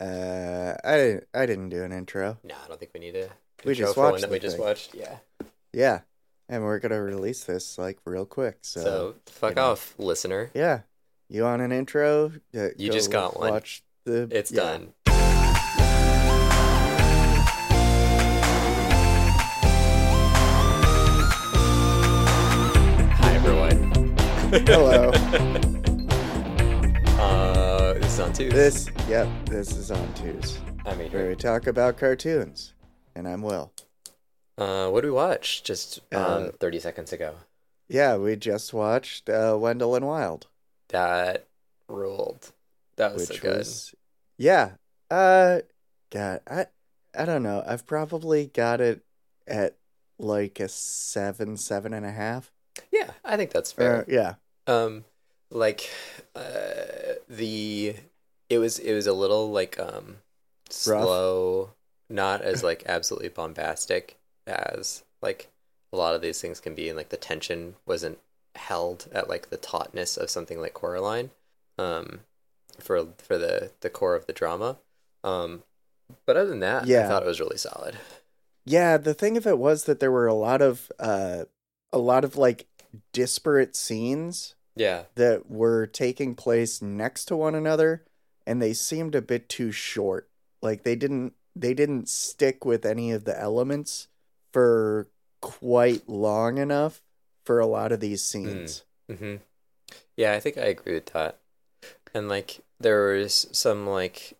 Uh, I didn't. I didn't do an intro. No, I don't think we need to. We intro just for one watched that we the just thing. watched. Yeah. Yeah, and we're gonna release this like real quick. So, So, fuck you know. off, listener. yeah, you want an intro? Uh, You go just got one. Watch the. It's yeah. done. Hi everyone. Hello. this is on Tuesday. This. Yep. This is on Tues, I'm where we talk about cartoons, and I'm Will. Uh, what did we watch just um, Uh, 30 seconds ago? Yeah, we just watched uh, Wendell and Wild, That ruled. That was which so good. was. Yeah. Uh, God, I. I don't know. I've probably got it at like a seven, seven and a half. Yeah, I think that's fair. Uh, yeah. Um, like, uh, the it was it was a little like um slow, not as like absolutely bombastic as like a lot of these things can be, and like the tension wasn't held at like the tautness of something like Coraline, um, for for the the core of the drama. Um, but other than that, yeah. I thought it was really solid. Yeah, the thing of it was that there were a lot of uh a lot of like disparate scenes Yeah, that were taking place next to one another and they seemed a bit too short. Like they didn't they didn't stick with any of the elements for quite long enough for a lot of these scenes. mm-hmm Yeah, I think I agree with that. And like there was some like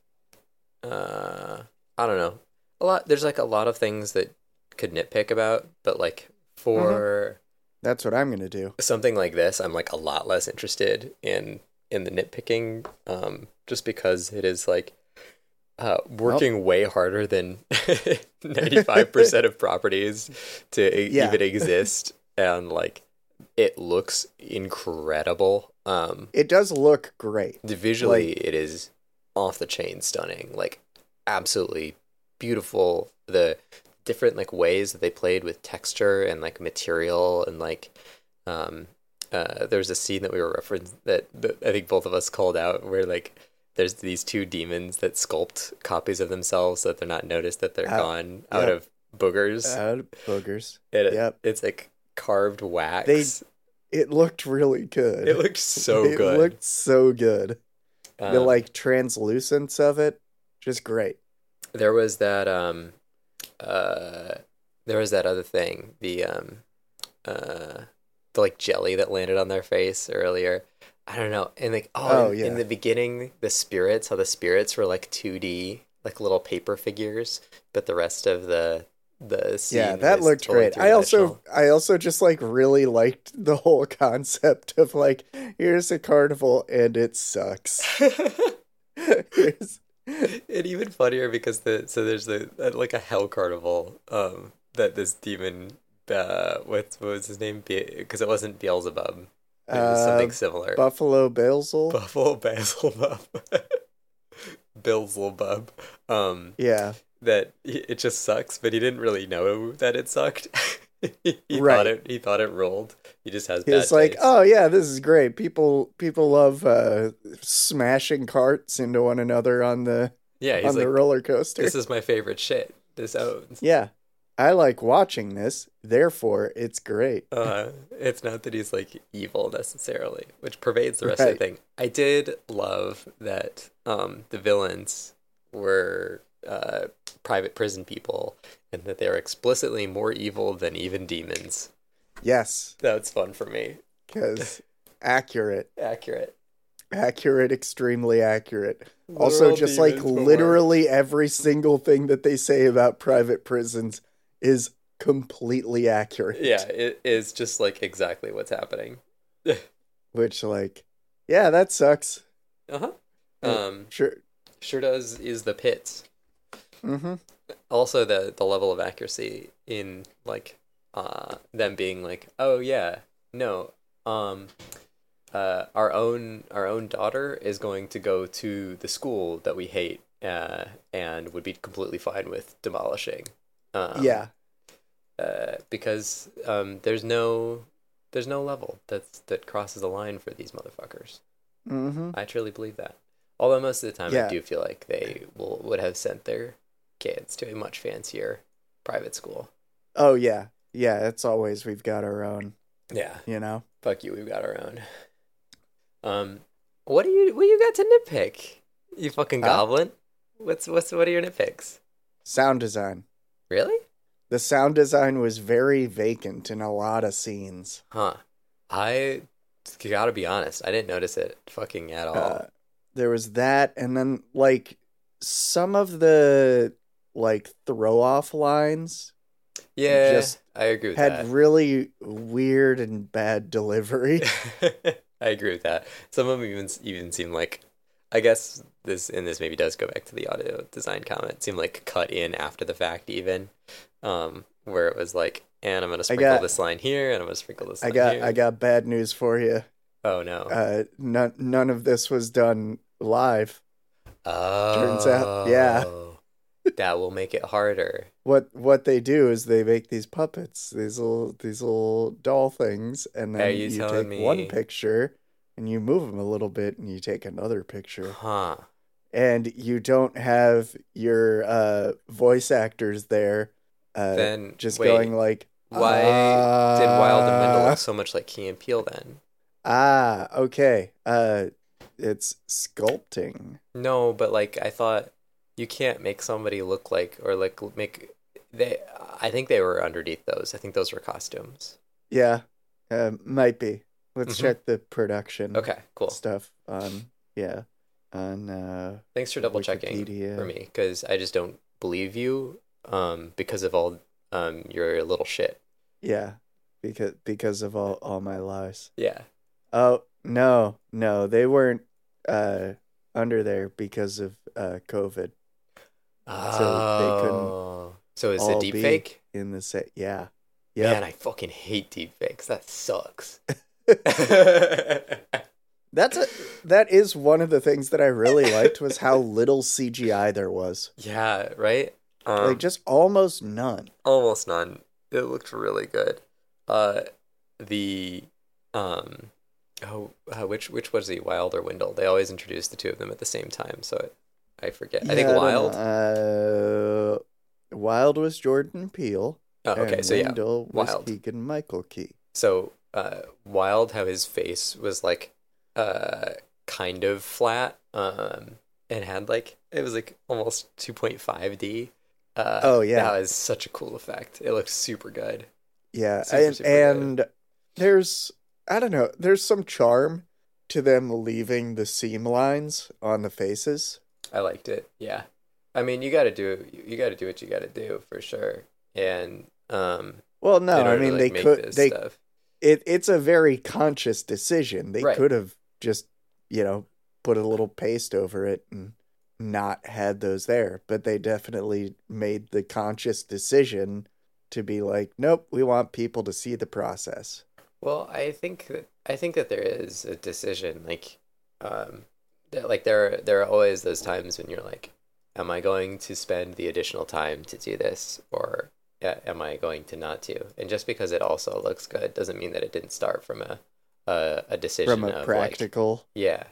uh I don't know. A lot there's like a lot of things that could nitpick about, but like for That's what I'm going to do. something like this, I'm like a lot less interested in in the nitpicking um just because it is like uh working way harder than 95% of properties to Yeah. even exist and like it looks incredible um It does look great. visually it is off the chain stunning like absolutely beautiful the different like ways that they played with texture and like material and like um uh there's a scene that we were referencing that, that i think both of us called out where like there's these two demons that sculpt copies of themselves so that they're not noticed that they're Out- gone out yeah. of boogers Out of boogers. it- yep. it's like carved wax They- It looked really good. it looked so it good looked so good. the Um, like translucence of it, just great. there was that um uh there was that other thing the um uh the like jelly that landed on their face earlier i don't know and like oh, Oh, in, yeah. in the beginning the spirits how the spirits were like 2d like little paper figures but the rest of the the scene yeah, that looked totally great. I also. I also just like really liked the whole concept of like here's a carnival and it sucks. Here's- and even funnier because the so there's the uh, like a hell carnival um that this demon uh what, what was his name? Because it wasn't Beelzebub. It was something uh, similar. Buffalo Bilsel. Buffalo Basilbub. Beelzebub. Um yeah. that it just sucks but he didn't really know that it sucked. He Right. thought it he thought it rolled he just has bad It's like, taste. oh yeah, this is great. People people love uh smashing carts into one another on the yeah he's on the roller coaster. this is my favorite shit this owns Yeah. I like watching this, therefore it's great. Uh, it's not that he's like evil necessarily, which pervades the rest of the thing. I did love that um, the villains were uh, private prison people, and that they're explicitly more evil than even demons. Yes, That's fun for me. because accurate. Accurate. Accurate, extremely accurate. Also, just like demons, but worse. literally every single thing that they say about private prisons is completely accurate. Yeah, it is just like exactly what's happening. Which, like, yeah, that sucks. Uh huh. Um, Sure. sure does is the pits. Mm-hmm. also the the level of accuracy in like uh them being like oh yeah no um uh our own our own daughter is going to go to the school that we hate uh and would be completely fine with demolishing um, yeah. uh because um there's no there's no level that's that crosses the line for these motherfuckers Mm-hmm. i truly believe that Although most of the time, Yeah. I do feel like they will would have sent their kids to a much fancier private school. Oh yeah, yeah. It's always we've got our own. Yeah, You know. fuck you. We've got our own. Um, what do you what you got to nitpick? You fucking Huh? goblin. What's what's what are your nitpicks? Sound design. Really? The sound design was very vacant in a lot of scenes. Huh. I gotta be honest. I didn't notice it fucking at all. Uh, there was that, and then like some of the like throw off lines yeah, just I agree with had that. really weird and bad delivery. I agree with that. Some of them even even seem like, I guess this and this maybe does go back to the audio design comment. Seem like cut in after the fact, even, um, where it was like, and I'm gonna sprinkle got- this line here, and I'm gonna sprinkle this. I line got here. I got bad news for you. Oh no. Uh, none none of this was done live. oh, turns out- yeah. That will make it harder. What what they do is they make these puppets, these little these little doll things, and Are then you you, telling take one picture and you move them a little bit, and you take another picture, Huh. and you don't have your uh, voice actors there, uh, Then just wait, going like, Why did Wild and Wendell "Ah." look so much like Key and Peele then? Ah, okay. Uh, it's sculpting. No, but like I thought you can't make somebody look like or like make they I think they were underneath those. I think those were costumes. Yeah, uh, might be. Let's Mhm. check the production Okay, cool. stuff on yeah on uh Thanks for double checking for me cuz I just don't believe you um because of all um your little shit. yeah because because of all all my lies. Yeah. Oh no no they weren't uh under there because of uh COVID they couldn't Oh. So is all it deep fake? in the set. Yeah, Yeah. Man. I fucking hate deep fakes. That sucks. That's a that is one of the things that I really liked was how little CGI there was. yeah, right? Um, Like just almost none. almost none. It looked really good. Uh, the um, oh, uh, which which was the Wild or Wendell? They always introduced the two of them at the same time, so it, I forget. I think Yeah, don't Wild. Uh, Wild was Jordan Peele. oh, okay, and so yeah, Wendell was Wild. Keegan Michael Key. so uh, Wild, how his face was like uh kind of flat, um, and had like it was like almost two point five D. Uh, Oh, yeah. that was such a cool effect. It looks super good. Yeah, Super, and, super good. and there's I don't know, there's some charm to them leaving the seam lines on the faces. I liked it. Yeah. I mean, you got to do you got to do what you got to do for sure. And um Well, no, I order to, mean like, they could they stuff. it it's a very conscious decision. They Right. could have just, you know, put a little paste over it and not had those there, but they definitely made the conscious decision to be like, nope, we want people to see the process. Well, I think that I think that there is a decision like um like there there are always those times when you're like am I going to spend the additional time to do this or am I going to not to? And just because it also looks good doesn't mean that it didn't start from a a, a decision From a of like practical Yeah.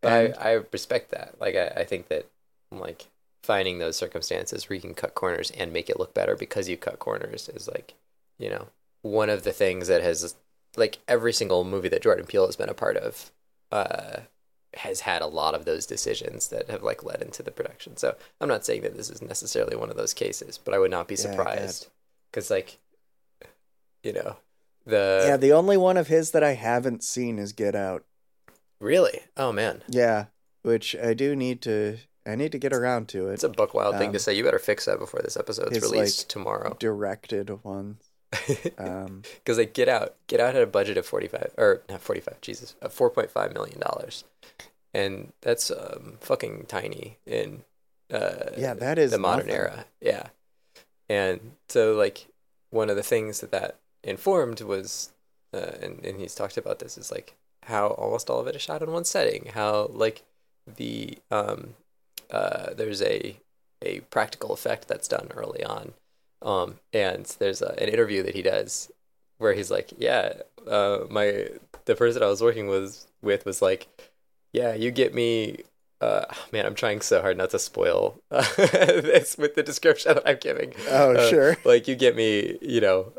But And- I, I respect that. Like I, I think that like finding those circumstances where you can cut corners and make it look better because you cut corners is like, you know, one of the things that has like every single movie that Jordan Peele has been a part of, uh has had a lot of those decisions that have like led into the production. So I'm not saying that this is necessarily one of those cases, but I would not be Yeah, surprised because like, you know, the yeah, the only one of his that I haven't seen is Get Out. really, oh man, Yeah, which I do need to. I need to get around to it. It's a buck wild thing to Um, say. You better fix that before this episode's his, released like, tomorrow. Directed one. Um, Because like Get Out, Get Out had a budget of forty five or not forty five, Jesus, of four point five million dollars, and that's um, fucking tiny in uh, yeah, that is the modern nothing. era. Yeah, and so like one of the things that that informed was, uh, and and he's talked about this is like how almost all of it is shot in one setting. How like the um uh there's a a practical effect that's done early on, um and there's a, an interview that he does where he's like, yeah, uh my the person I was working was with was like, yeah, you get me uh, man, I'm trying so hard not to spoil uh, this with the description that I'm giving. Oh, Uh, sure. Like you get me, you know,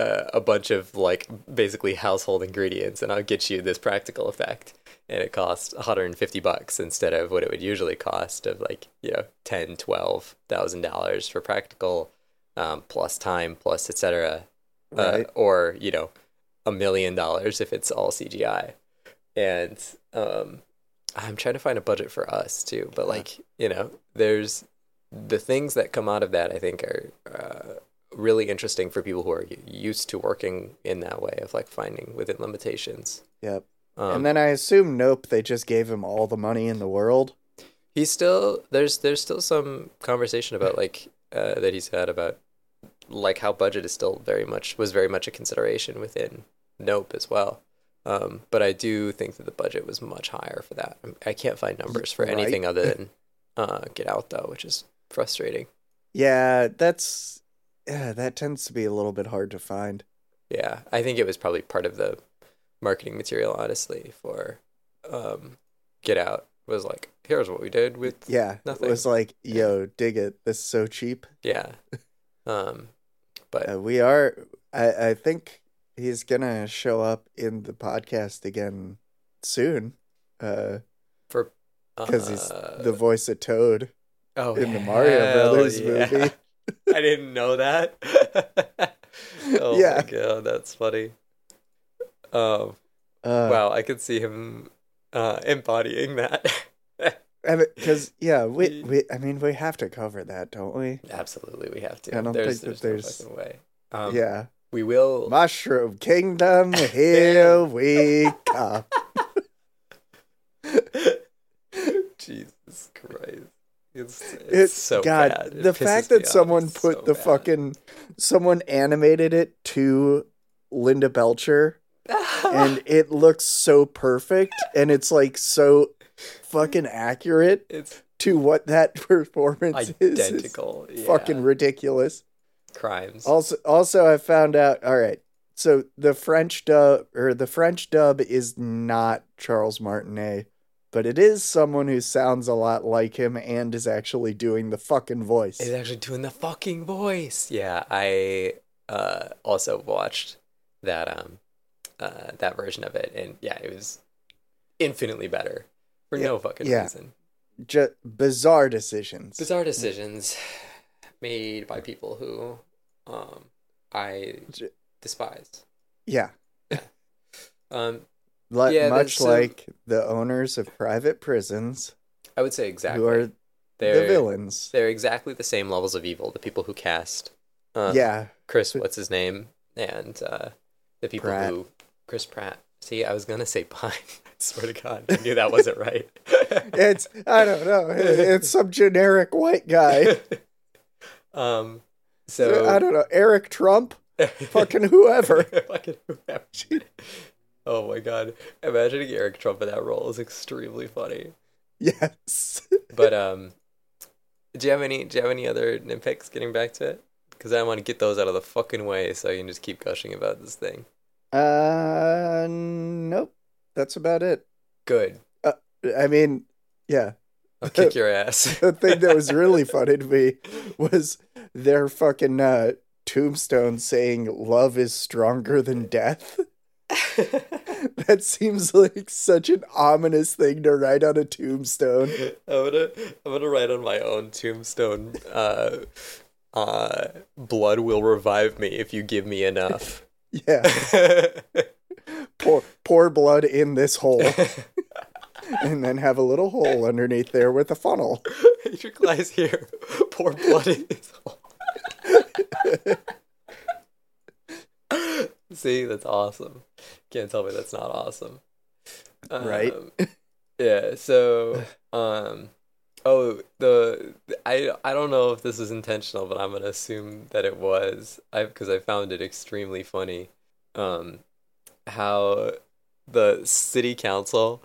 uh, uh, a bunch of like basically household ingredients, and I'll get you this practical effect, and it costs 150 bucks instead of what it would usually cost of like you know 10, 12 thousand dollars for practical, um, plus time, plus etc. Right. Uh, or you know, a million dollars if it's all CGI, and um, I'm trying to find a budget for us too. But like you know, there's the things that come out of that. I think are uh, really interesting for people who are used to working in that way of like finding within limitations. Yep. Um, and then I assume Nope, they just gave him all the money in the world. he's still there's there's still some conversation about like uh, that he's had about like how budget is still very much was very much a consideration within Nope as well. Um, but I do think that the budget was much higher for that. I can't find numbers for Right. anything other than uh, Get Out though, which is frustrating. Yeah, that's yeah, that tends to be a little bit hard to find. Yeah, I think it was probably part of the marketing material, honestly, for um, Get Out. Was like, here's what we did with Yeah, Nothing. it was like, yo, dig it. This is so cheap. yeah. Um, but Uh, we are. I I think he's gonna show up in the podcast again soon. Uh, for because he's uh, the voice of Toad oh, in the Mario Brothers yeah. movie. I didn't know that. oh Yeah. my god, that's funny. Um, Uh, wow, I could see him uh, embodying that. because yeah, we we I mean we have to cover that, don't we? Absolutely, we have to. I don't there's, think that there's, there's- no way. Um, yeah, we will. Mushroom Kingdom, here we come. Jesus Christ. It's, it's, It's so God. bad. It the fact that someone put so the bad. fucking someone animated it to Linda Belcher and it looks so perfect and it's like so fucking accurate it's to what that performance is. Identical. yeah. fucking ridiculous. crimes. Also also I found out all right. So the French dub or the French dub is not Charles Martinet, but it is someone who sounds a lot like him and is actually doing the fucking voice. It's actually doing the fucking voice. Yeah, I uh, also watched that um uh, that version of it, and yeah, it was infinitely better for Yeah, no fucking yeah. reason. Ju- bizarre decisions. Bizarre decisions made by people who um I despise. Yeah. Um, Li- Yeah, much some- like the owners of private prisons I would say exactly. who are they're the villains. they're exactly the same levels of evil. The people who cast uh, yeah. Chris, what's his name, and uh, the people Pratt. who Chris Pratt. See, I was gonna say Pine. I swear to God, I knew that wasn't right. It's I don't know. It's some generic white guy. um. So I don't know. Eric Trump, fucking whoever. Fucking whoever. Oh my God! Imagining Eric Trump in that role is extremely funny. Yes. But um, do you have any? Do you have any other nitpicks? Getting back to it, because I want to get those out of the fucking way, so you can just keep gushing about this thing. Uh nope. That's about it. Good. I mean, yeah. I'll kick your ass. The thing that was really funny to me was their fucking uh, tombstone saying "Love is stronger than death." that seems like such an ominous thing to write on a tombstone. I'm gonna I'm gonna write on my own tombstone. Uh, uh, blood will revive me if you give me enough. Yeah, pour pour blood in this hole, and then have a little hole underneath there with a funnel. Your guy's here. Pour blood in his hole. See, that's awesome. Can't tell me that's not awesome. Right. Um, yeah. So, um, oh, the I I don't know if this is intentional, but I'm gonna assume that it was. I because I found it extremely funny. Um, how the city council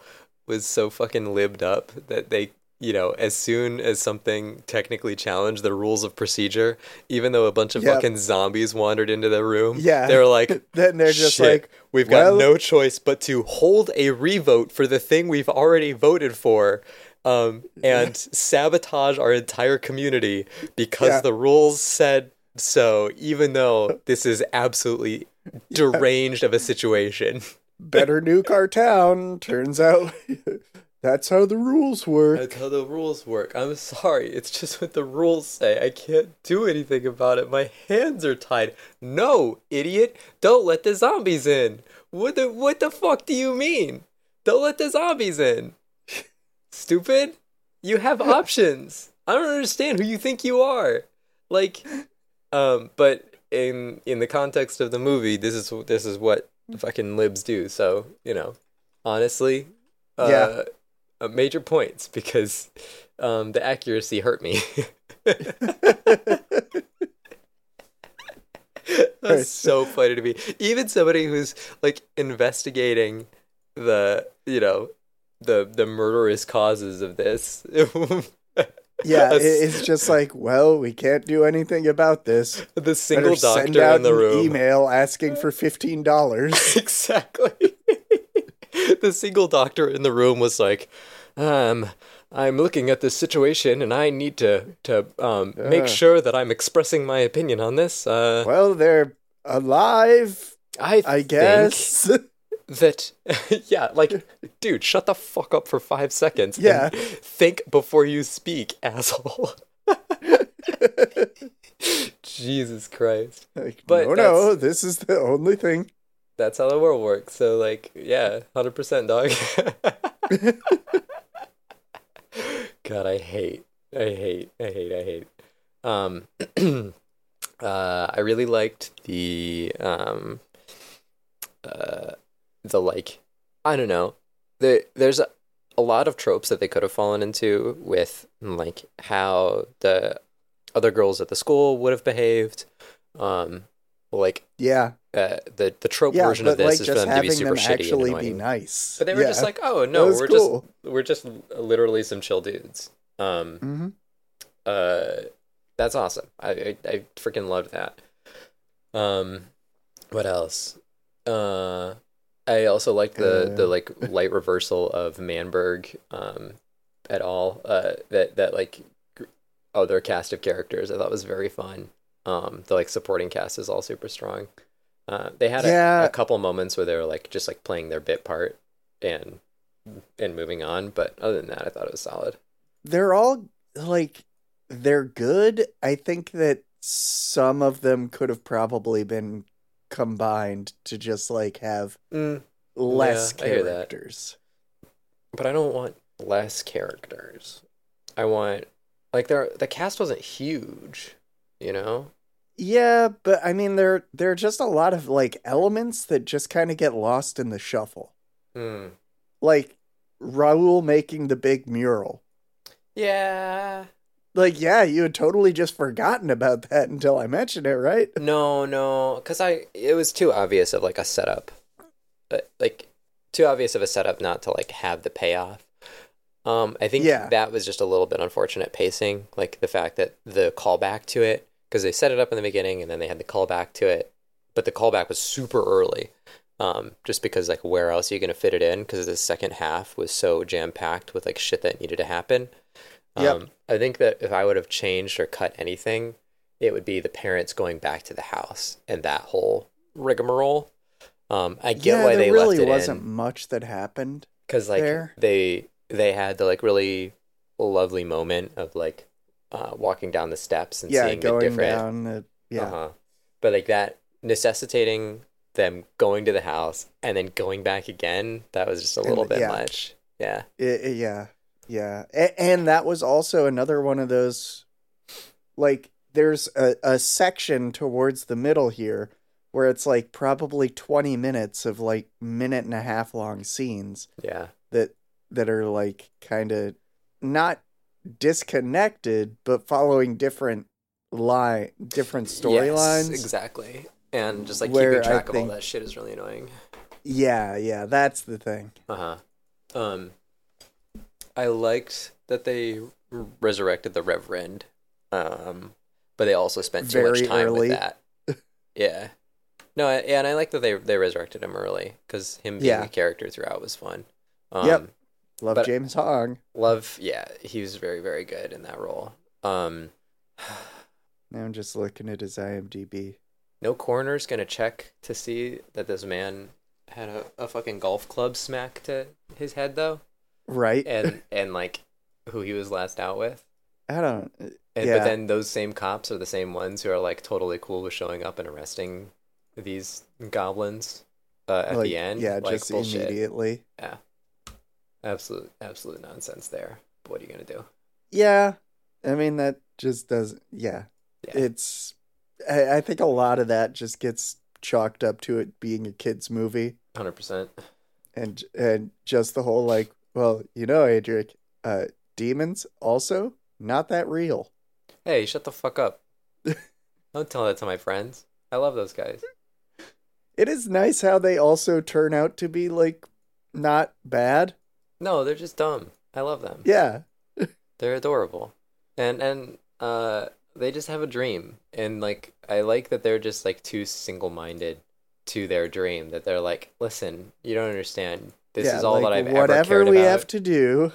was so fucking libbed up that they you know, as soon as something technically challenged the rules of procedure, even though a bunch of Yep. fucking zombies wandered into the room, Yeah. they were like, then they're just "Shit, like, we've well- got no choice but to hold a revote for the thing we've already voted for. Um, and sabotage our entire community because Yeah. the rules said so, even though this is absolutely deranged of a situation. better nuke our town. Turns out that's how the rules work. That's how the rules work. I'm sorry. It's just what the rules say. I can't do anything about it. My hands are tied. No, idiot. Don't let the zombies in. What the what the fuck do you mean? Don't let the zombies in. Stupid. You have options. I don't understand who you think you are. Like um but in in the context of the movie, this is this is what fucking libs do. So, you know, honestly, uh Yeah. Uh, major points because um, the accuracy hurt me. That's so funny to me. Even somebody who's like investigating the, you know, the the murderous causes of this. Yeah, A it, s- it's just like, well, we can't do anything about this. the single Better send doctor out in the an room. email asking for fifteen dollars. exactly. The single doctor in the room was like, um, I'm looking at this situation and I need to to um, make Uh. sure that I'm expressing my opinion on this. Uh, well, they're alive, I I think guess. that yeah, like dude, shut the fuck up for five seconds. Yeah. think before you speak, asshole. Jesus Christ. like, But no, no, this is the only thing. That's how the world works. So like, yeah, hundred percent, dog. God, I hate, I hate, I hate, I hate. Um, uh, I really liked the um, uh, the like, I don't know. The there's a, a lot of tropes that they could have fallen into with like how the other girls at the school would have behaved. Um, like Yeah, uh, the the trope yeah, version of this like is for them to be super shitty and actually be nice. But they were just like, oh no, we're cool. just we're just literally some chill dudes. Um, Mhm. uh, that's awesome. I I, I freaking loved that. Um, what else? Uh, I also liked the the Uh. like light reversal of Manberg. Um, at all. Uh, that that like other cast of characters I thought was very fun. Um, the like supporting cast is all super strong. Uh, they had a, Yeah. a couple moments where they were like just like playing their bit part and and moving on, but other than that, I thought it was solid. they're all like they're good. I think that some of them could have probably been combined to just like have less Yeah, I hear that. characters. But I don't want less characters. I want like there the cast wasn't huge, you know? Yeah, but I mean there there are just a lot of like elements that just kind of get lost in the shuffle. Hmm. Like Raul making the big mural. Yeah. Like yeah, you had totally just forgotten about that until I mentioned it, right? No, no, because I it was too obvious of like a setup, but like too obvious of a setup not to like have the payoff. Um, I think Yeah. that was just a little bit unfortunate pacing, like the fact that the callback to it because they set it up in the beginning and then they had the callback to it, but the callback was super early. Um, just because like where else are you gonna fit it in? Because the second half was so jam packed with like shit that needed to happen. Yep. Um, I think that if I would have changed or cut anything, it would be the parents going back to the house and that whole rigmarole. Um, I get yeah, why there they really left it wasn't in much that happened. because like there. they they had the like really lovely moment of like uh, walking down the steps and Yeah, seeing the different down the yeah. uh-huh. but like that necessitating them going to the house and then going back again that was just a little the- bit yeah. much yeah I- I- yeah, yeah, A- and that was also another one of those. Like, there's a, a section towards the middle here where it's like probably twenty minutes of like minute and a half long scenes yeah that that are like kind of not disconnected, but following different line, different storylines. Yes, exactly and just like keeping I track of all that shit is really annoying Yeah, yeah, that's the thing. Uh huh. Um, I liked that they resurrected the Reverend, um, but they also spent too Very much time early. with that. yeah, no, I- yeah, and I like that they they resurrected him early because him being Yeah. a character throughout was fun. Um, Yep. Love But- James Hong. Love, yeah, he was very very good in that role. Um, Now I'm just looking at his IMDb. no coroner's gonna check to see that this man had a, a fucking golf club smack to his head though, Right? and and like who he was last out with. I don't. And, Yeah. But then those same cops are the same ones who are like totally cool with showing up and arresting these goblins uh, at like, the end. Yeah, like, just bullshit. immediately. Yeah, absolute absolute nonsense there. But what are you gonna do? Yeah. I mean, that just does. Yeah. Yeah. It's. I, I think a lot of that just gets chalked up to it being a kids' movie, Hundred percent. and and just the whole like, well, you know, Adric, uh, demons also not that real. Hey, shut the fuck up! Don't tell that to my friends. I love those guys. It is nice how they also turn out to be like not bad. No, they're just dumb. I love them. Yeah. They're adorable. And and uh they just have a dream. And like I like that they're just like too single-minded to their dream that they're like, "Listen, you don't understand. This yeah, is all like, that I've whatever ever cared we about." have to do.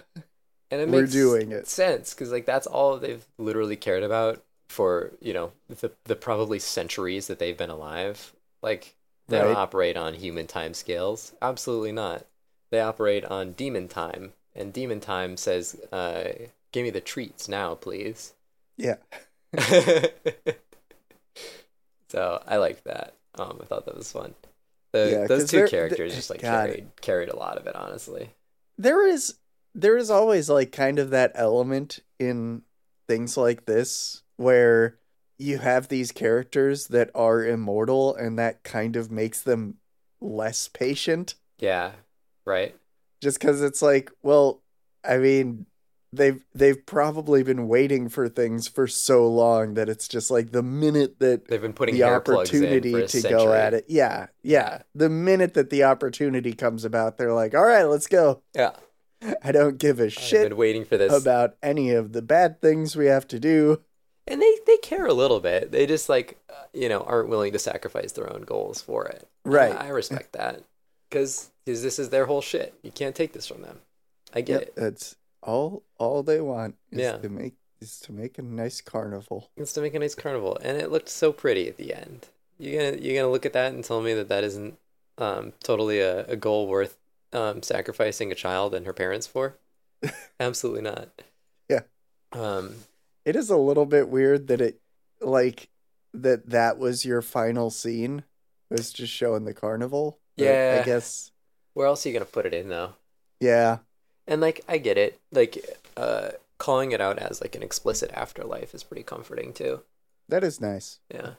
and it we're makes doing it. sense cuz like that's all they've literally cared about for, you know, the the probably centuries that they've been alive. Like they Right. don't operate on human time scales. Absolutely not. They operate on demon time. And demon time says, uh, give me the treats now, please. Yeah. so I liked that. Um, I thought that was fun. The, Yeah, those two characters just like God. carried carried a lot of it, honestly. there is there is always like kind of that element in things like this where you have these characters that are immortal and that kind of makes them less patient Yeah, right. just cuz it's like well i mean they've they've probably been waiting for things for so long that it's just like the minute that They've been putting the hair plugs in opportunity to go at it yeah yeah the minute that the opportunity comes about they're like all right let's go Yeah, i don't give a I've shit been waiting for this. about any of the bad things we have to do. and they they care a little bit. They just like uh, you know aren't willing to sacrifice their own goals for it. Right. I, I respect that because this is their whole shit. You can't take this from them. I get Yep, it. That's all all they want is Yeah. to make is to make a nice carnival. It's to make a nice carnival, and it looked so pretty at the end. You're gonna you're gonna look at that and tell me that that isn't um totally a, a goal worth um sacrificing a child and her parents for? Absolutely not. Yeah. Um. It is a little bit weird that it like that that was your final scene was just showing the carnival. Yeah. I guess Where else are you gonna put it in though? yeah. And like I get it. Like uh, calling it out as like an explicit afterlife is pretty comforting too. That is nice. Yeah.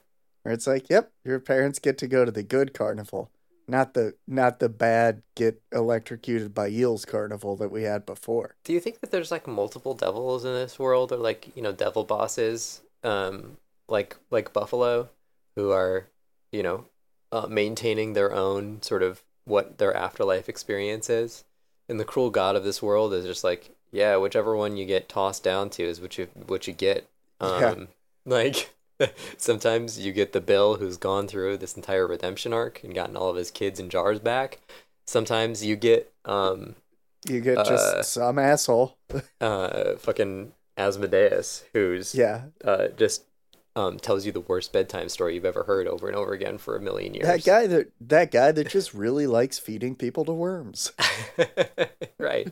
Where it's like, yep, your parents get to go to the good carnival. Not the not the bad get electrocuted by eels carnival that we had before. Do you think that there's like multiple devils in this world, or like you know devil bosses, um, like like Buffalo, who are you know uh, maintaining their own sort of what their afterlife experience is, and the cruel god of this world is just like yeah, whichever one you get tossed down to is what you what you get. Um, Yeah. Like sometimes you get the Bill who's gone through this entire redemption arc and gotten all of his kids and jars back. Sometimes you get um You get just Uh, some asshole. uh fucking Asmodeus who's Yeah. uh just um tells you the worst bedtime story you've ever heard over and over again for a million years. That guy that that guy that just really likes feeding people to worms. right.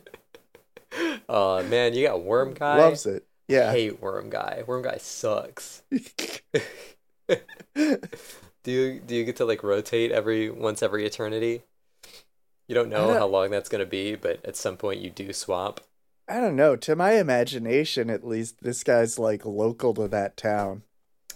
Oh man, you got Worm Guy. Loves it. I Yeah. hate Worm Guy. Worm Guy sucks. Do you do you get to like rotate every once every eternity? You don't know don't- how long that's gonna be, but at some point you do swap. I don't know. To my imagination, at least, this guy's like local to that town.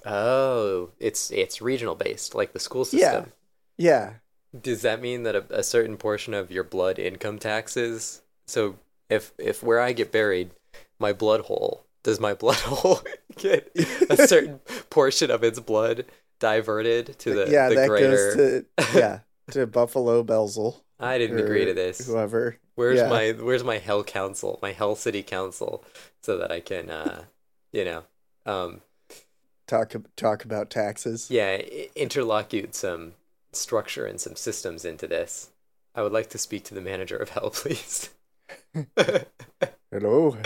Oh, it's it's regional based, like the school Yeah. system. Yeah. Does that mean that a, a certain portion of your blood income taxes? So if if where I get buried, my blood hole does my blood hole get a certain portion of its blood diverted to the yeah, the that greater? goes to yeah to Buffalo Belzer. I didn't agree to this. Whoever. Where's Yeah. my Where's my hell council, my hell city council, so that I can, uh, you know, um, Talk talk about taxes. yeah, i- interlocute some structure and some systems into this. I would like to speak to the manager of hell, please. Hello.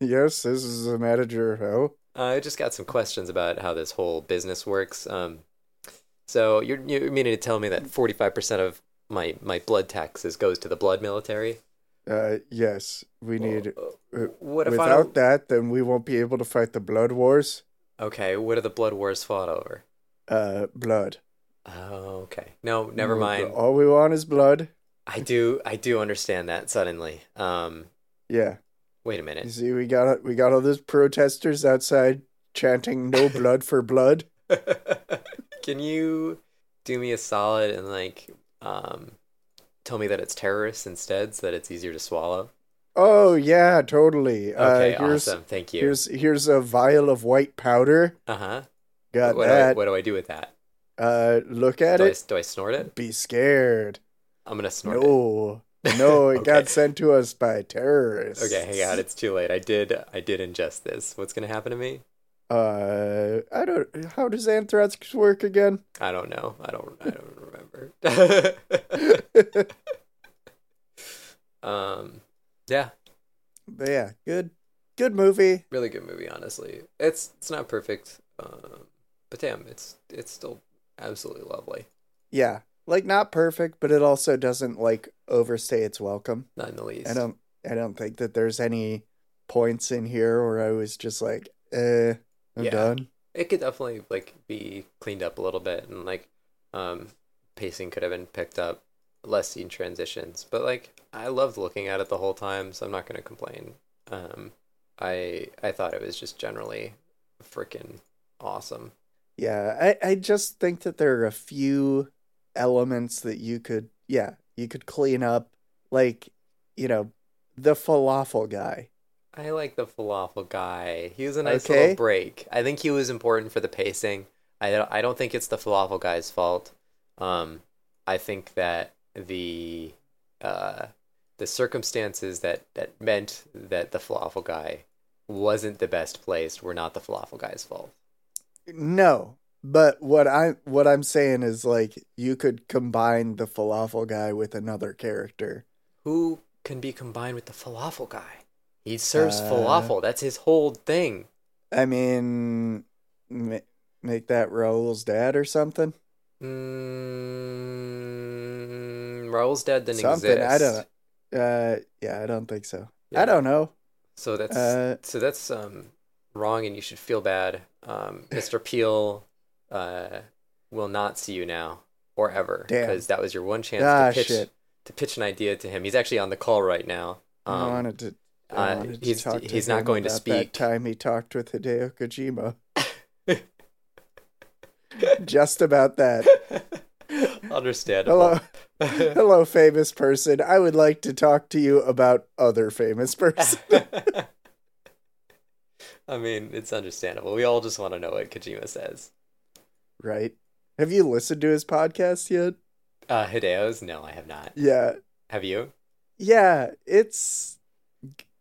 Yes, this is the manager. Oh, I just got some questions about how this whole business works. Um, so you're you're meaning to tell me that forty five percent of my my blood taxes goes to the blood military? uh, yes. We need. Uh, What if I Without don't? that, then we won't be able to fight the blood wars. Okay, what are the blood wars fought over? Uh, blood. Oh, okay. No, never mind. All we want is blood. I do I do understand that suddenly. Um, Yeah. wait a You minute. see, we got we got all those protesters outside chanting "No blood for blood." Can you do me a solid and like um tell me that it's terrorists instead so that it's easier to swallow? Oh yeah, totally. Okay, uh, awesome. Thank you. here's here's a vial of white powder. Uh-huh. Got What do, I, that. what do I do with that? Uh, look at Do I, it. do I snort it? Be scared. I'm gonna snort it. No, no, it got sent to us by terrorists. Okay, hang on, it's too late. I did I did ingest this. What's gonna happen to me? Uh, I don't. How does anthrax work again? I don't know. I don't I don't remember. um yeah, But yeah, good, good movie. really good movie honestly. It's it's not perfect. Um but damn, it's it's still absolutely lovely. Yeah, like not perfect, but it also doesn't like overstay its welcome. Not in the least. I don't. I don't think that there's any points in here where I was just like, eh, I'm Yeah. done. it could definitely like be cleaned up a little bit and like um pacing could have been picked up less seen transitions. But like i loved looking at it the whole time so i'm not going to complain. Um i i thought it was just generally freaking awesome. Yeah, I, I just think that there are a few elements that you could, yeah, you could clean up. Like, you know, the falafel guy. i like the falafel guy. He was a nice Okay. little break. I think he was important for the pacing. I don't, I don't think it's the falafel guy's fault. Um i think that the uh the circumstances that that meant that the falafel guy wasn't the best placed were not the falafel guy's fault. No, but what I what I'm saying is like you could combine the falafel guy with another character. Who can be combined with the falafel guy? He serves Uh, falafel. That's his whole thing. I mean, ma- make that Raul's dad or something. Mm, Raul's dad didn't something exist. I don't. Uh, yeah, I don't think so. Yeah. I don't know. So that's Uh, so that's um wrong, and you should feel bad. Um, Mr. Peele, uh, will not see you now or ever because that was your one chance Ah, to pitch shit. to pitch an idea to him. He's actually on the call right now. I Um, wanted to. I uh, to he's- he's not going to speak. That time he talked with Hideo Kojima. Just about that. Understandable. Hello, hello, famous person. I would like to talk to you about other famous person. I mean, it's understandable. We all just want to know what Kojima says. right? Have you listened to his podcast yet? Uh, Hideo's? No, I have not. Yeah, Have you? yeah. It's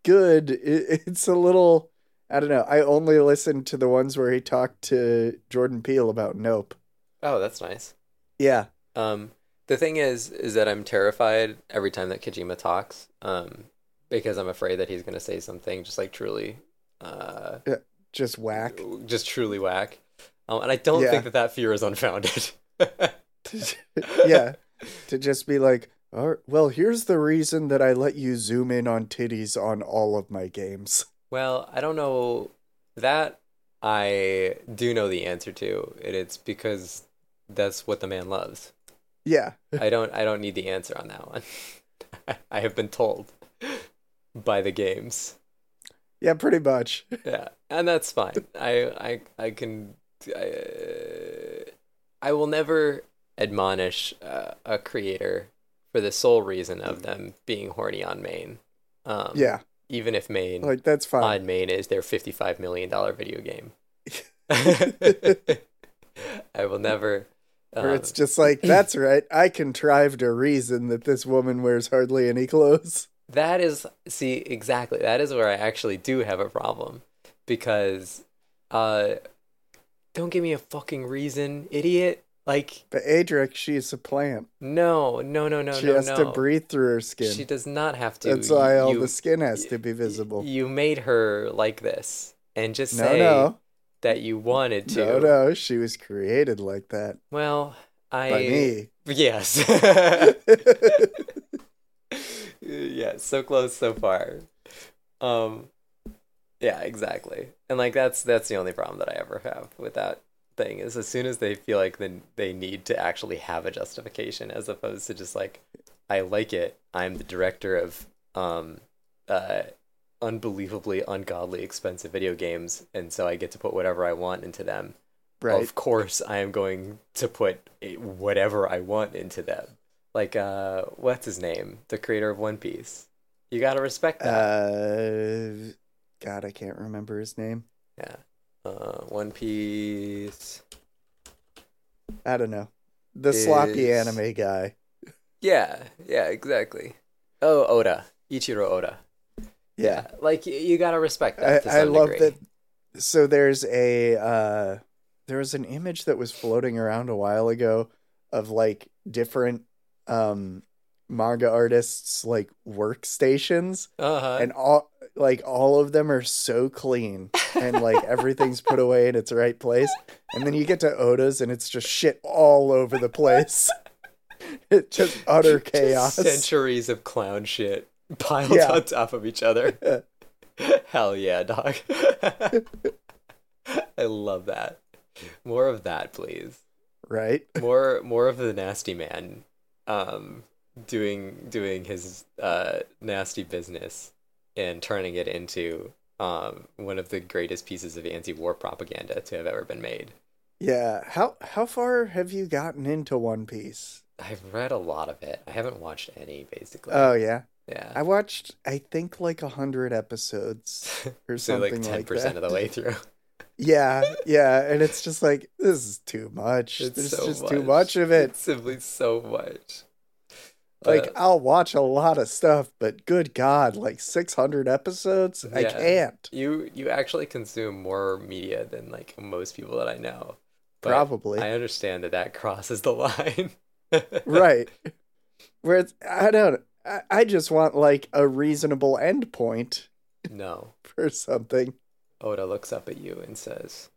good. It, it's a little. I don't know. I only listened to the ones where he talked to Jordan Peele about Nope. Oh, that's nice. Yeah, Um, the thing is, is that I'm terrified every time that Kojima talks. Um, because I'm afraid that he's gonna say something just like truly, uh, just whack. just truly whack. Um, and I don't Yeah. think that that fear is unfounded. yeah, to just be like, all right, well, here's the reason that I let you zoom in on titties on all of my games. Well, I don't know that I do know the answer to, and it's because that's what the man loves. Yeah, I don't I don't need the answer on that one. I have been told by the games. yeah, pretty much. Yeah, and that's fine. I I I can I, I will never admonish uh, a creator for the sole reason of them being horny on main. Um, Yeah, even if main like that's fine. on main is their fifty-five million dollar video game. I will never Um, it's just like, that's right. I contrived a reason that this woman wears hardly any clothes. That is, see, exactly. That is where I actually do have a problem. Because, uh, don't give me a fucking reason, idiot. Like, But Adric, she's a plant. no, no, no, no, she no, She has no. to breathe through her skin. She does not have to. That's why all You- the skin has to be visible. You made her like this. And just no, say no. that you wanted to. No, no. She was created like that Well, I. by me. Yes. yeah, so close so far. Um yeah, exactly. And like that's that's the only problem that I ever have with that thing is as soon as they feel like then they need to actually have a justification as opposed to just like I like it. I'm the director of um uh unbelievably ungodly expensive video games and so I get to put whatever I want into them right. of course I am going to put whatever I want into them. Like uh what's his name? The creator of One Piece. You got to respect that. Uh, God, I can't remember his name. yeah. Uh One Piece. I don't know. The sloppy anime guy. Yeah, yeah, exactly. Oh, Oda. Eiichiro Oda. Yeah. Like y- you got to respect that to I some love degree. that. So there's a uh, there was an image that was floating around a while ago of like different um manga artists like workstations Uh-huh. and all like all of them are so clean and like everything's put away in its right place and then you get to oda's and it's just shit all over the place it's just utter Just chaos centuries of clown shit piled Yeah. on top of each other. Hell yeah, dog. I love that. More of that, please. right More more of the nasty man um doing doing his uh nasty business and turning it into um one of the greatest pieces of anti-war propaganda to have ever been made. yeah how how far have you gotten into one piece I've read a lot of it. I haven't watched any basically. oh yeah yeah. i watched i think like a hundred episodes or so something like ten like percent of the way through. yeah yeah and it's just like this is too much It's there's so just too much of it It's simply so much. Like Uh, I'll watch a lot of stuff, but good God, like six hundred episodes, I can't. you you actually consume more media than like most people that I know. But Probably I understand that that crosses the line. right. Where it's, I don't. I, I just want like a reasonable endpoint No. for something. Oda looks up at you and says,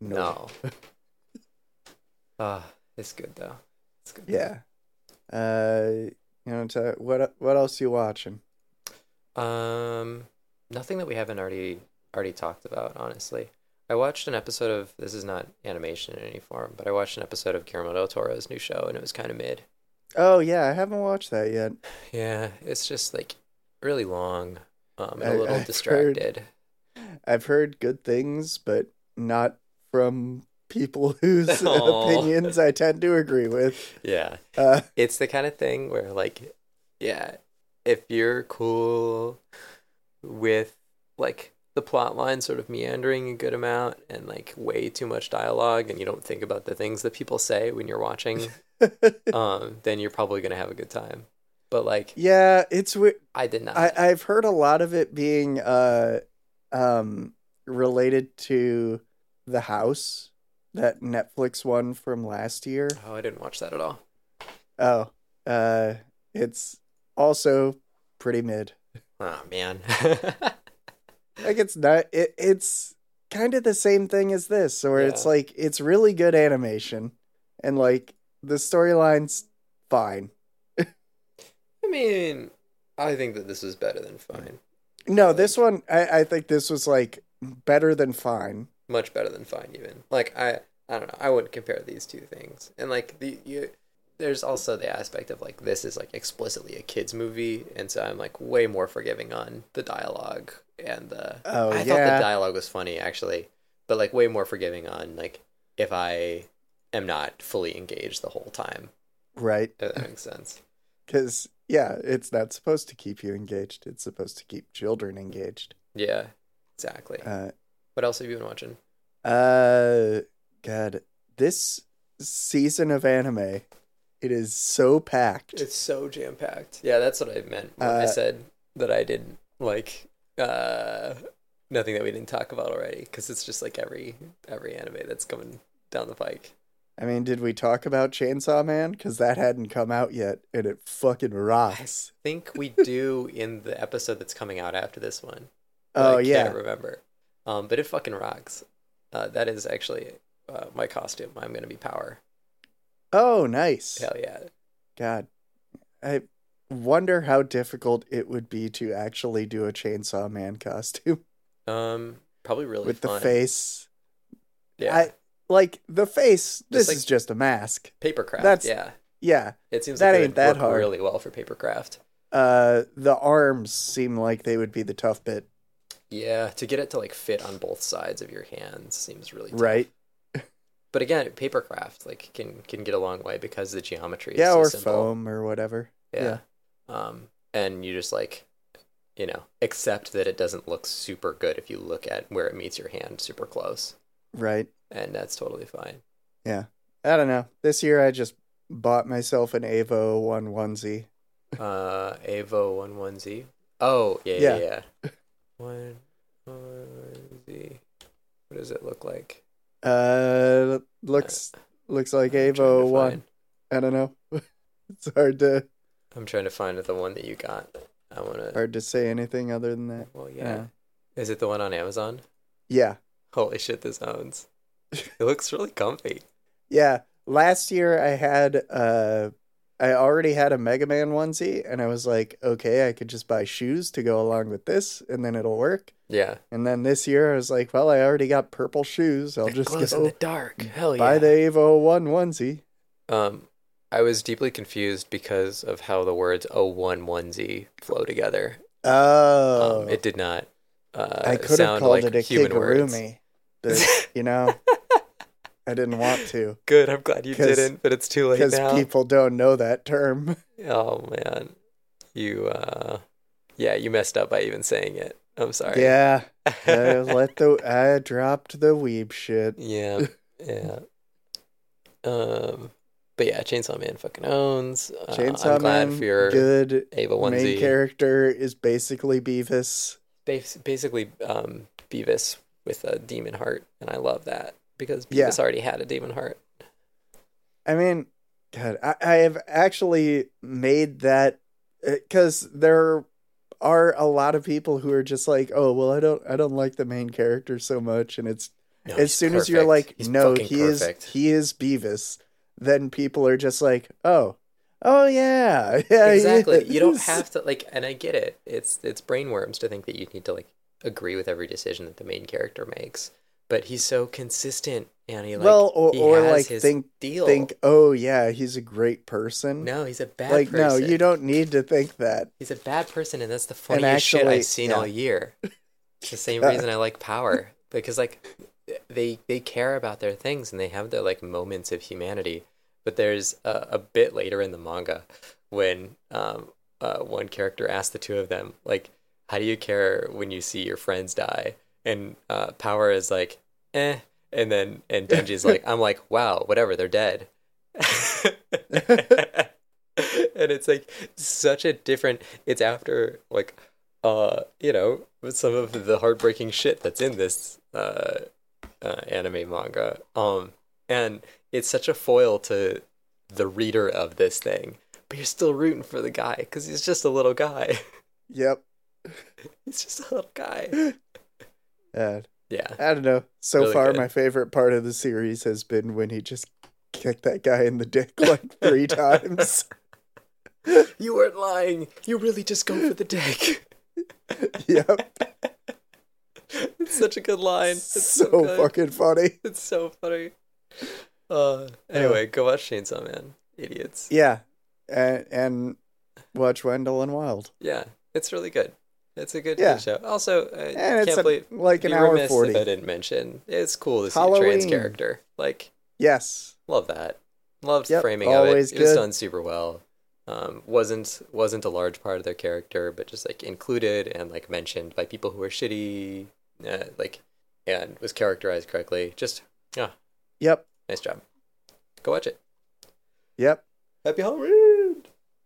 "No." Ah, it's good though. It's good. Yeah. Uh, you know to, what? What else you watching? Um, nothing that we haven't already already talked about. Honestly, I watched an episode of. This is not animation in any form, but I watched an episode of Guillermo del Toro's new show, and it was kind of mid. Oh yeah, I haven't watched that yet. Yeah, it's just like really long, um, and I- a little I've heard- distracted. I've heard good things, but not from people whose opinions I tend to agree with. Yeah, Uh, it's the kind of thing where like, yeah, if you're cool with like the plot line sort of meandering a good amount and like way too much dialogue, and you don't think about the things that people say when you're watching, um, then you're probably gonna have a good time. But like, yeah, it's weird. I did not. I, I've heard a lot of it being uh um related to the house that Netflix one from last year. oh, I didn't watch that at all. Oh, uh it's also pretty mid. Oh man. Like it's not it, it's kind of the same thing as this, where it's like it's really good animation and like the storyline's fine. I mean, I think that this is better than fine. No, this one I, I think this was like better than fine. Much better than fine even like i i don't know i wouldn't compare these two things and like the you there's also the aspect of like this is like explicitly a kids movie and so i'm like way more forgiving on the dialogue and the Oh, i thought yeah. the dialogue was funny actually but like way more forgiving on like if i am not fully engaged the whole time Right. if that makes sense Because, yeah, it's not supposed to keep you engaged. It's supposed to keep children engaged. yeah exactly Uh, what else have you been watching uh, God, this season of anime. It is so packed. It's so jam packed. Yeah, that's what I meant when I Uh, said that I didn't like uh, nothing that we didn't talk about already because it's just like every every anime that's coming down the pike. I mean, did we talk about Chainsaw Man? Because that hadn't come out yet, and it fucking rocks. I think we do in the episode that's coming out after this one. Oh I yeah, can't remember. Um, but it fucking rocks. Uh, that is actually uh, my costume. I'm gonna be Power. oh nice. Hell yeah. God, I wonder how difficult it would be to actually do a Chainsaw Man costume Um, probably really with the face. Yeah, I like the face. This like- is just a mask. papercraft. that's- yeah, Yeah. it seems that like it ain't would that work hard. really well for papercraft. Uh, the arms seem like they would be the tough bit, Yeah, to get it to like fit on both sides of your hands seems really tough. right? But again, papercraft like can can get a long way because the geometry is Yeah, so or simple. foam or whatever. Yeah. Um, and you just like, you know, accept that it doesn't look super good if you look at where it meets your hand super close, Right. and that's totally fine. Yeah. I don't know. This year I just bought myself an Eva one onesie. Uh, Eva one one Z. Oh yeah yeah Yeah. yeah. One one Z. What does it look like? Uh, looks looks like I'm trying to Eva one. I don't know. it's hard to I'm trying to find the one that you got. I want to. hard to say anything other than that. Well, yeah. Is it the one on Amazon? Yeah. Holy shit, this owns. It looks really comfy. Yeah. Last year I had uh I already had a Mega Man onesie and I was like, okay, I could just buy shoes to go along with this and then it'll work. Yeah. And then this year I was like, well, I already got purple shoes. I'll just glows in the dark. Hell yeah. buy the Eva one onesie. Um, I was deeply confused because of how the words O1 onesie flow together. Oh. Um, it did not uh, I could have called like it a kigurumi. But, you know, I didn't want to Good, I'm glad you didn't, but it's too late now. because people don't know that term. Oh man, you uh, yeah, you messed up by even saying it. I'm sorry. Yeah. I let the I dropped the weeb shit. yeah, yeah. Um, but yeah, Chainsaw Man fucking owns. Uh, Chainsaw I'm glad Man, for your good. Ava Main character is basically Beavis. Bas- basically um, Beavis with a demon heart, and I love that because Yeah. Beavis already had a demon heart. I mean, God, I, I have actually made that uh, because there are a lot of people who are just like, oh well, I don't, I don't like the main character so much, and it's No, as soon as you're like, He's no, he perfect. is, he is Beavis, then people are just like, oh, oh yeah, yeah, exactly. You don't have to like, and I get it. It's it's brainworms to think that you need to like agree with every decision that the main character makes, but he's so consistent, and he like well, or, he or has like his think, deal. think, oh yeah, he's a great person. no, he's a bad like person. no, you don't need to think that. He's a bad person, and that's the funniest shit I've seen yeah. all year. It's the same reason I like Power because like they they care about their things and they have their like moments of humanity. But there's a, a bit later in the manga when um uh, one character asks the two of them like, "How do you care when you see your friends die?" And uh, Power is like, "Eh," and then and Denji's like, "I'm like, wow, whatever, they're dead." and it's like such a different it's after like uh you know some of the heartbreaking shit that's in this uh, uh anime manga um and it's such a foil to the reader of this thing but you're still rooting for the guy because he's just a little guy Yep. he's just a little guy Uh, yeah I don't know. So Really far, good. my favorite part of the series has been when he just kicked that guy in the dick like three times. you weren't lying you really just go for the dick yep. it's such a good line it's so so, fucking funny. It's so funny. Uh, anyway, go watch Chainsaw Man, idiots. Yeah. And, and watch Wendell and Wild. Yeah, it's really good. It's a good, Yeah. show. Also, I And can't a- believe like an be hour remiss 40. if I didn't mention. It's cool to see a trans character. Like, Yes. love that. Loved Yep, framing of it. It was done super well. Um, wasn't wasn't a large part of their character, but just like included and like mentioned by people who were shitty, uh, like, and was characterized correctly. Just yeah, Yep. nice job. go watch it. Yep. Happy Halloween.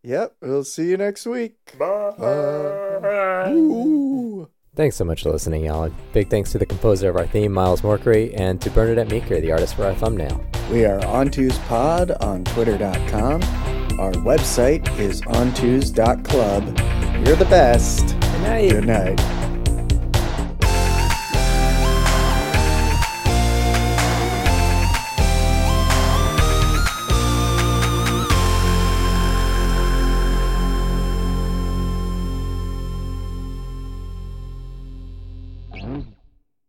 Yep. We'll see you next week. Bye. Bye. Thanks so much for listening, y'all. Big thanks to the composer of our theme, Miles Morkery, and to Bernadette Meeker, the artist for our thumbnail. We are OnTwoSPod on Twitter.com. Our website is ontwos.club. You're the best. Good night. Good night.